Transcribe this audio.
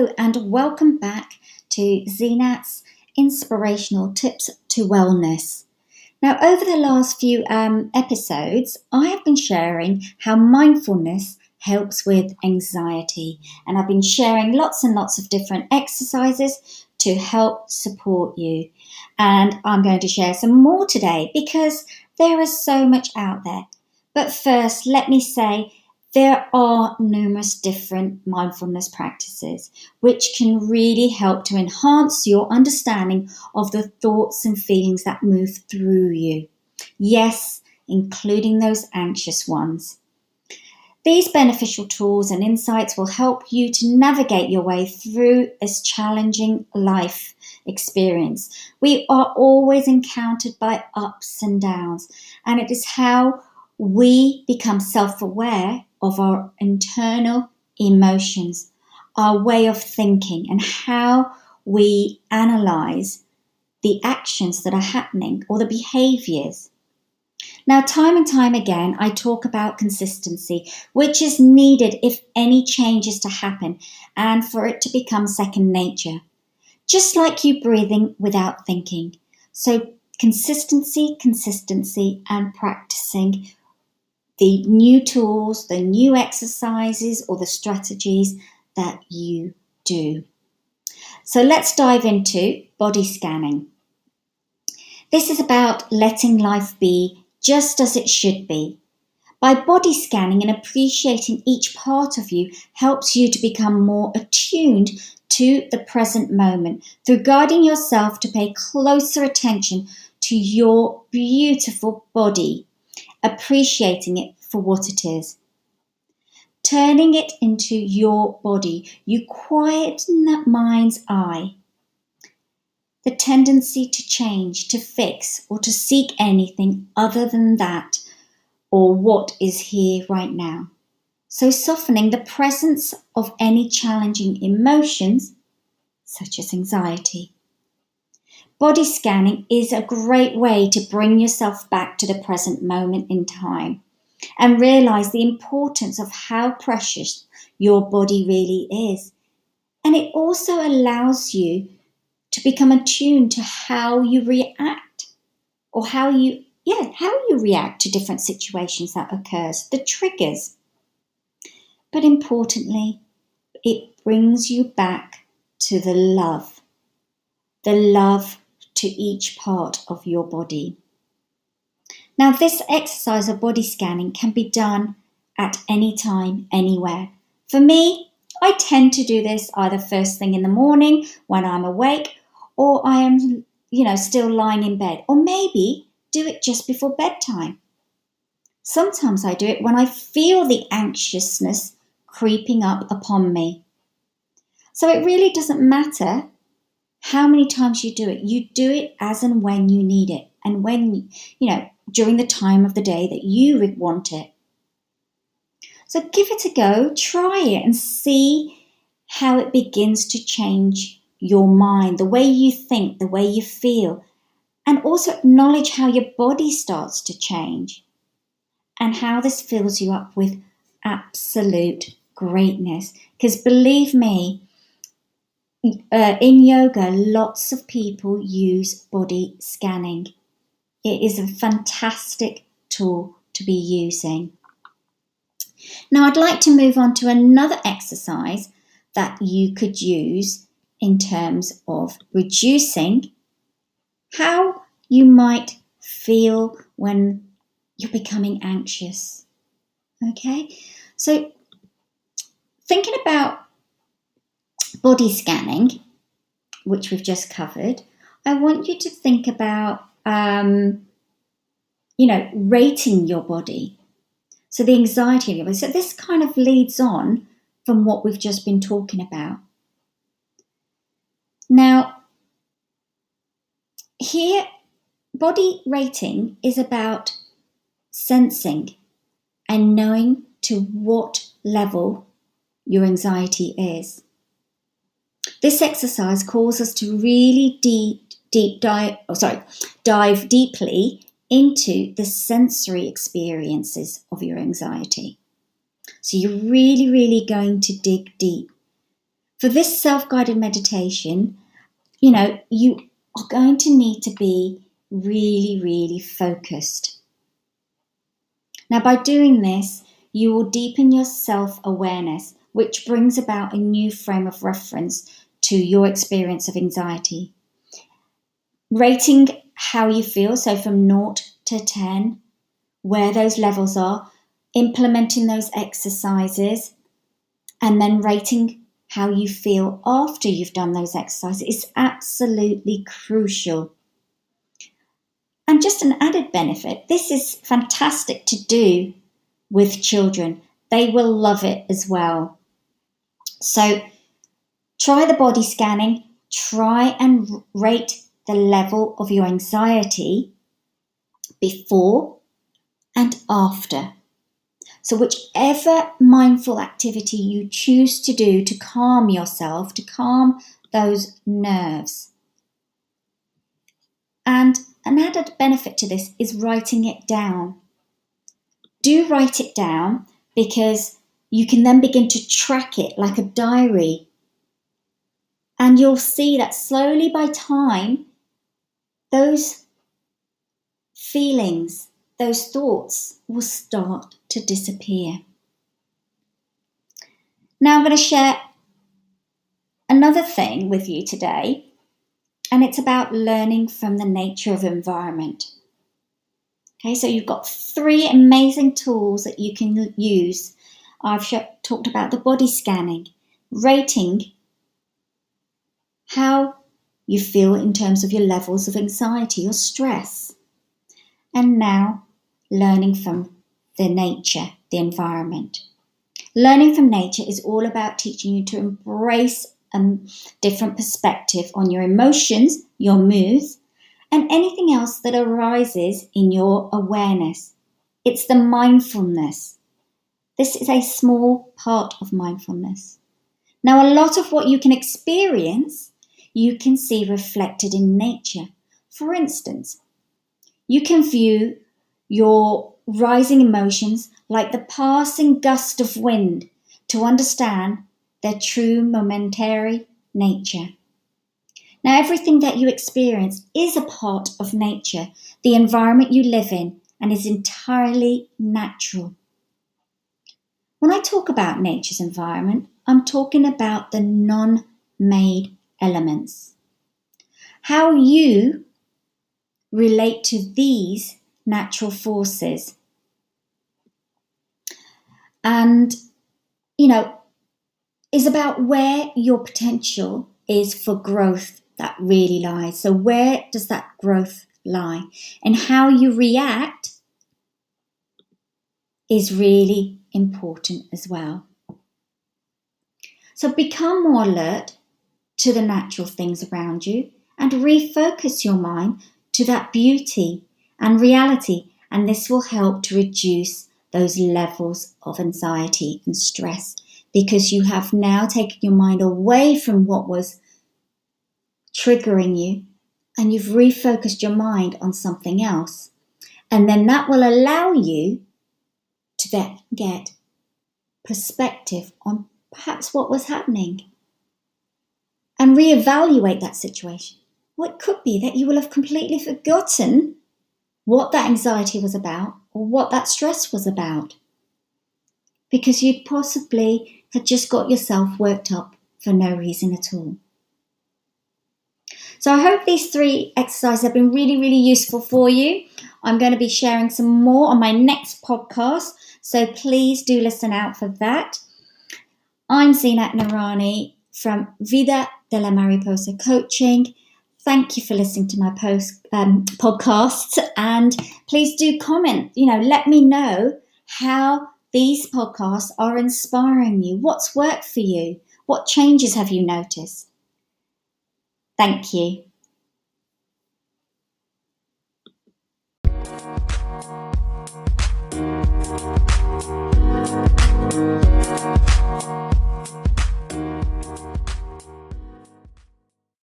And welcome back to Zenat's Inspirational Tips to Wellness. Now, over the last few um, episodes, I have been sharing how mindfulness helps with anxiety, and I've been sharing lots and lots of different exercises to help support you. And I'm going to share some more today because there is so much out there. But first, let me say there are numerous different mindfulness practices which can really help to enhance your understanding of the thoughts and feelings that move through you. Yes, including those anxious ones. These beneficial tools and insights will help you to navigate your way through this challenging life experience. We are always encountered by ups and downs, and it is how we become self aware of our internal emotions, our way of thinking, and how we analyze the actions that are happening or the behaviors. Now, time and time again, I talk about consistency, which is needed if any change is to happen and for it to become second nature. Just like you breathing without thinking. So, consistency, consistency, and practicing the new tools, the new exercises, or the strategies that you do. So let's dive into body scanning. This is about letting life be just as it should be. By body scanning and appreciating each part of you helps you to become more attuned to the present moment through guiding yourself to pay closer attention to your beautiful body appreciating it for what it is. Turning it into your body, you quieten that mind's eye. The tendency to change, to fix, or to seek anything other than that or what is here right now. So, softening the presence of any challenging emotions, such as anxiety. Body scanning is a great way to bring yourself back to the present moment in time and realize the importance of how precious your body really is. And it also allows you to become attuned to how you react or how you yeah, how you react to different situations that occurs, the triggers. But importantly, it brings you back to the love. The love to each part of your body. Now, this exercise of body scanning can be done at any time, anywhere. For me, I tend to do this either first thing in the morning when I'm awake or I am, you know, still lying in bed, or maybe do it just before bedtime. Sometimes I do it when I feel the anxiousness creeping up upon me. So it really doesn't matter how many times you do it. You do it as and when you need it, and when, you know, during the time of the day that you want it. So give it a go, try it, and see how it begins to change your mind, the way you think, the way you feel, and also acknowledge how your body starts to change and how this fills you up with absolute greatness. Because believe me, uh, in yoga, lots of people use body scanning. It is a fantastic tool to be using. Now, I'd like to move on to another exercise that you could use in terms of reducing how you might feel when you're becoming anxious. Okay, so thinking about body scanning, which we've just covered, I want you to think about, um, you know, rating your body. So the anxiety of your body. So this kind of leads on from what we've just been talking about. Now, here, body rating is about sensing and knowing to what level your anxiety is. This exercise calls us to really deep, deep dive, oh, sorry, dive deeply into the sensory experiences of your anxiety. So you're really, really going to dig deep. for this self guided meditation, you know, you are going to need to be really, really focused. Now, by doing this, you will deepen your self awareness, which brings about a new frame of reference to your experience of anxiety. Rating how you feel, so from 0 to 10, where those levels are, implementing those exercises, and then rating how you feel after you've done those exercises is absolutely crucial. And just an added benefit this is fantastic to do with children, they will love it as well. So, try the body scanning, try and rate the level of your anxiety before and after. So, whichever mindful activity you choose to do to calm yourself, to calm those nerves. And an added benefit to this is writing it down. Do write it down because you can then begin to track it like a diary. And you'll see that slowly by time, those feelings, those thoughts will start to disappear. Now, I'm going to share another thing with you today, and it's about learning from the nature of environment. Okay, so you've got three amazing tools that you can use. I've talked about the body scanning, rating how you feel in terms of your levels of anxiety or stress, and now learning from the nature, the environment. Learning from nature is all about teaching you to embrace a different perspective on your emotions, your moods, and anything else that arises in your awareness. It's the mindfulness. This is a small part of mindfulness. Now, a lot of what you can experience, you can see reflected in nature. For instance, you can view your rising emotions like the passing gust of wind to understand their true momentary nature. Now, everything that you experience is a part of nature, the environment you live in, and is entirely natural. When I talk about nature's environment, I'm talking about the non made elements. How you relate to these natural forces. And, you know, is about where your potential is for growth that really lies. So, where does that growth lie? And how you react is really important as well. So, become more alert to the natural things around you and refocus your mind to that beauty and reality, and this will help to reduce those levels of anxiety and stress because you have now taken your mind away from what was triggering you and you've refocused your mind on something else. And then that will allow you to get perspective on perhaps what was happening and reevaluate that situation. Well, it could be that you will have completely forgotten what that anxiety was about or what that stress was about because you'd possibly had just got yourself worked up for no reason at all. So I hope these three exercises have been really, really useful for you. I'm going to be sharing some more on my next podcast, so please do listen out for that. I'm Zinat Narani from Vida de la Mariposa Coaching. Thank you for listening to my post um, podcasts, and please do comment. You know, let me know how these podcasts are inspiring you. What's worked for you? What changes have you noticed? Thank you.